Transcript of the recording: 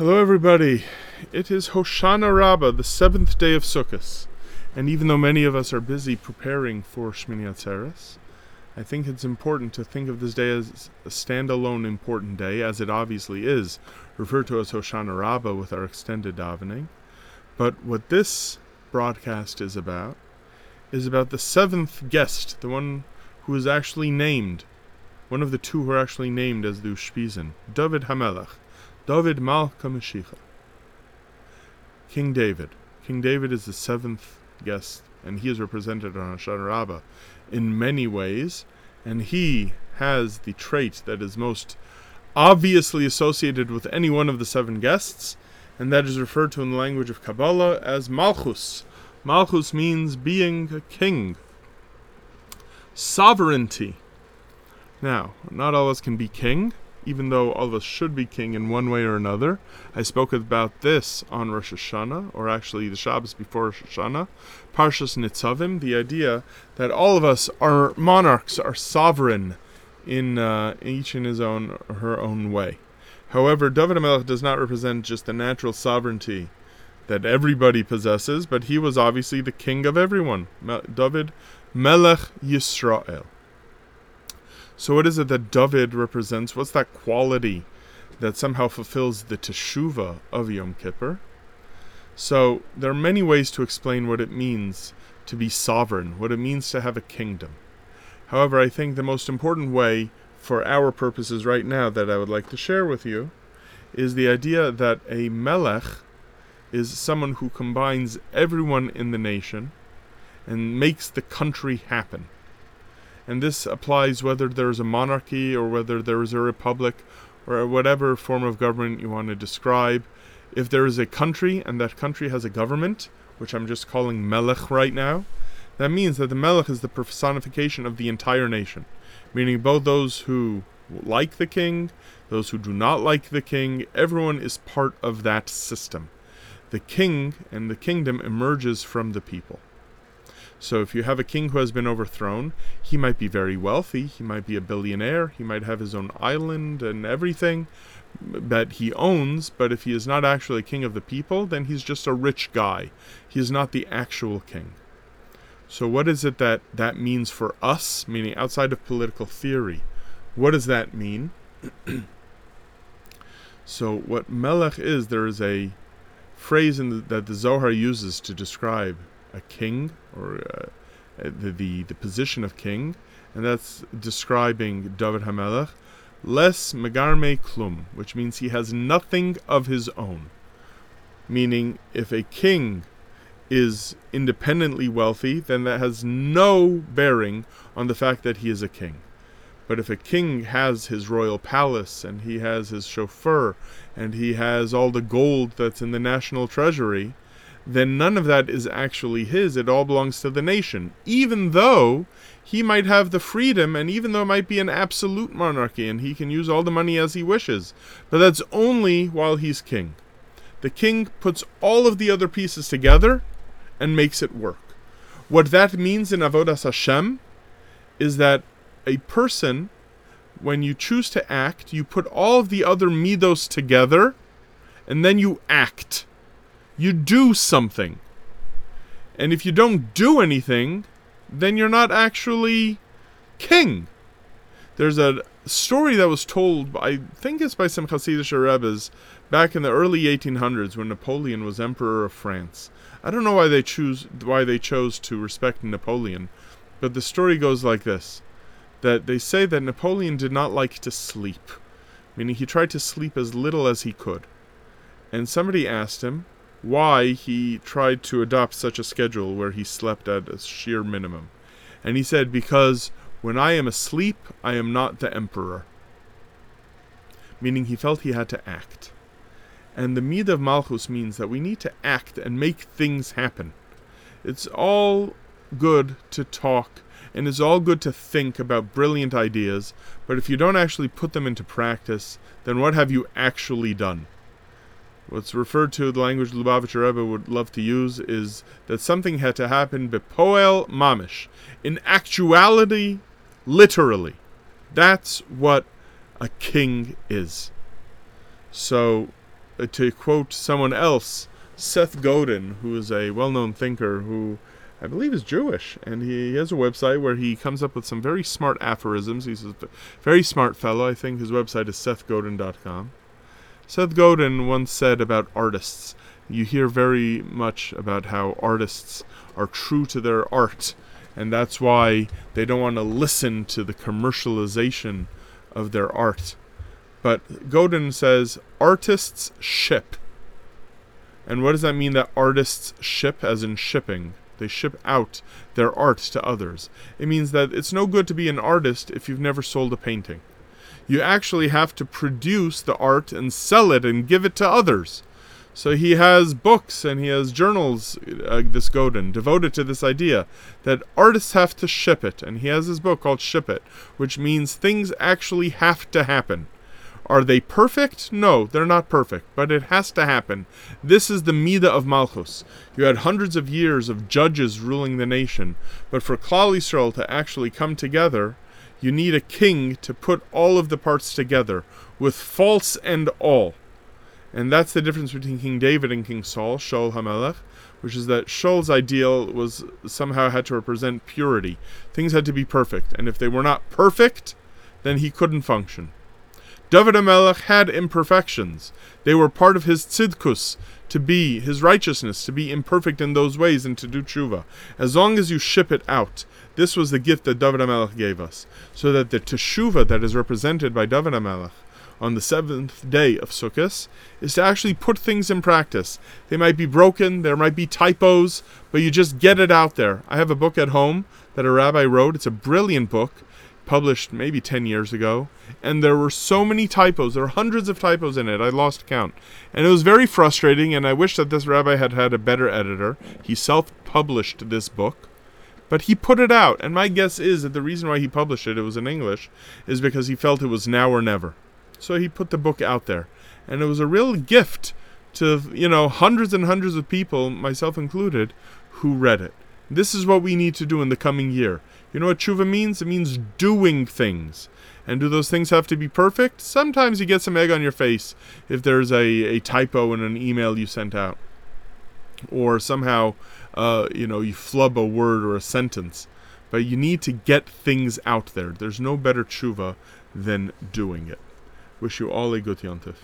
Hello, everybody. It is Hoshana Rabbah, the seventh day of Sukkot, and even though many of us are busy preparing for Shmini Atzeres, I think it's important to think of this day as a standalone important day, as it obviously is, referred to as Hoshana Rabbah with our extended davening. But what this broadcast is about is about the seventh guest, the one who is actually named, one of the two who are actually named as the Ushpizin, David Hamelech, David Malka Mashiach. King David. King David is the seventh guest, and he is represented on Hoshana Rabbah in many ways, and he has the trait that is most obviously associated with any one of the seven guests, and that is referred to in the language of Kabbalah as Malchus. Malchus means being a king, sovereignty. Now, not all of us can be king, even though all of us should be king in one way or another. I spoke about this on Rosh Hashanah, or actually the Shabbos before Rosh Hashanah, Parshas Nitzavim, the idea that all of us are monarchs, are sovereign in uh, each in his own her own way. However, David Melech does not represent just the natural sovereignty that everybody possesses, but he was obviously the king of everyone. David Melech Yisrael. So, what is it that David represents? What's that quality that somehow fulfills the teshuva of Yom Kippur? So, there are many ways to explain what it means to be sovereign, what it means to have a kingdom. However, I think the most important way for our purposes right now that I would like to share with you is the idea that a melech is someone who combines everyone in the nation and makes the country happen and this applies whether there's a monarchy or whether there is a republic or whatever form of government you want to describe. If there is a country and that country has a government, which I'm just calling Melech right now, that means that the Melech is the personification of the entire nation, meaning both those who like the king, those who do not like the king, everyone is part of that system. The king and the kingdom emerges from the people. So if you have a king who has been overthrown, he might be very wealthy, he might be a billionaire, he might have his own island and everything that he owns, but if he is not actually king of the people, then he's just a rich guy. He is not the actual king. So what is it that that means for us, meaning outside of political theory? What does that mean? so what melech is, there is a phrase the, that the Zohar uses to describe a king or uh, the, the, the position of king, and that's describing David Hamelech. Les megarme klum, which means he has nothing of his own. Meaning, if a king is independently wealthy, then that has no bearing on the fact that he is a king. But if a king has his royal palace and he has his chauffeur and he has all the gold that's in the national treasury, then none of that is actually his. It all belongs to the nation. Even though he might have the freedom, and even though it might be an absolute monarchy and he can use all the money as he wishes. But that's only while he's king. The king puts all of the other pieces together and makes it work. What that means in Avodas Hashem is that a person, when you choose to act, you put all of the other midos together and then you act you do something. And if you don't do anything, then you're not actually king. There's a story that was told, I think it's by some Hasidic Rebbe's, back in the early 1800s when Napoleon was emperor of France. I don't know why they choose why they chose to respect Napoleon, but the story goes like this: that they say that Napoleon did not like to sleep, meaning he tried to sleep as little as he could. And somebody asked him, why he tried to adopt such a schedule where he slept at a sheer minimum. And he said, Because when I am asleep, I am not the emperor. Meaning he felt he had to act. And the Mid of Malchus means that we need to act and make things happen. It's all good to talk and it's all good to think about brilliant ideas, but if you don't actually put them into practice, then what have you actually done? What's referred to the language Lubavitcher Rebbe would love to use is that something had to happen bepoel mamish, in actuality, literally. That's what a king is. So, uh, to quote someone else, Seth Godin, who is a well-known thinker who I believe is Jewish, and he has a website where he comes up with some very smart aphorisms. He's a very smart fellow. I think his website is sethgodin.com. Seth Godin once said about artists, you hear very much about how artists are true to their art, and that's why they don't want to listen to the commercialization of their art. But Godin says artists ship. And what does that mean that artists ship, as in shipping? They ship out their art to others. It means that it's no good to be an artist if you've never sold a painting. You actually have to produce the art and sell it and give it to others. So he has books and he has journals, uh, this Godin, devoted to this idea that artists have to ship it. And he has his book called Ship It, which means things actually have to happen. Are they perfect? No, they're not perfect, but it has to happen. This is the Mida of Malchus. You had hundreds of years of judges ruling the nation, but for Klal Yisrael to actually come together, you need a king to put all of the parts together, with faults and all. And that's the difference between King David and King Saul, Shaul HaMelech, which is that Shaul's ideal was somehow had to represent purity. Things had to be perfect, and if they were not perfect, then he couldn't function. David HaMelech had imperfections. They were part of his tzidkus, to be, his righteousness, to be imperfect in those ways and to do tshuva. As long as you ship it out, this was the gift that David HaMelech gave us, so that the teshuva that is represented by David HaMelech on the seventh day of Sukkot is to actually put things in practice. They might be broken, there might be typos, but you just get it out there. I have a book at home that a rabbi wrote. It's a brilliant book published maybe 10 years ago, and there were so many typos. There were hundreds of typos in it. I lost count. And it was very frustrating, and I wish that this rabbi had had a better editor. He self published this book, but he put it out. And my guess is that the reason why he published it, it was in English, is because he felt it was now or never. So he put the book out there. And it was a real gift to, you know, hundreds and hundreds of people, myself included, who read it. This is what we need to do in the coming year. You know what tshuva means? It means doing things. And do those things have to be perfect? Sometimes you get some egg on your face if there's a, a typo in an email you sent out. Or somehow, uh, you know, you flub a word or a sentence. But you need to get things out there. There's no better tshuva than doing it. Wish you all a good yontif.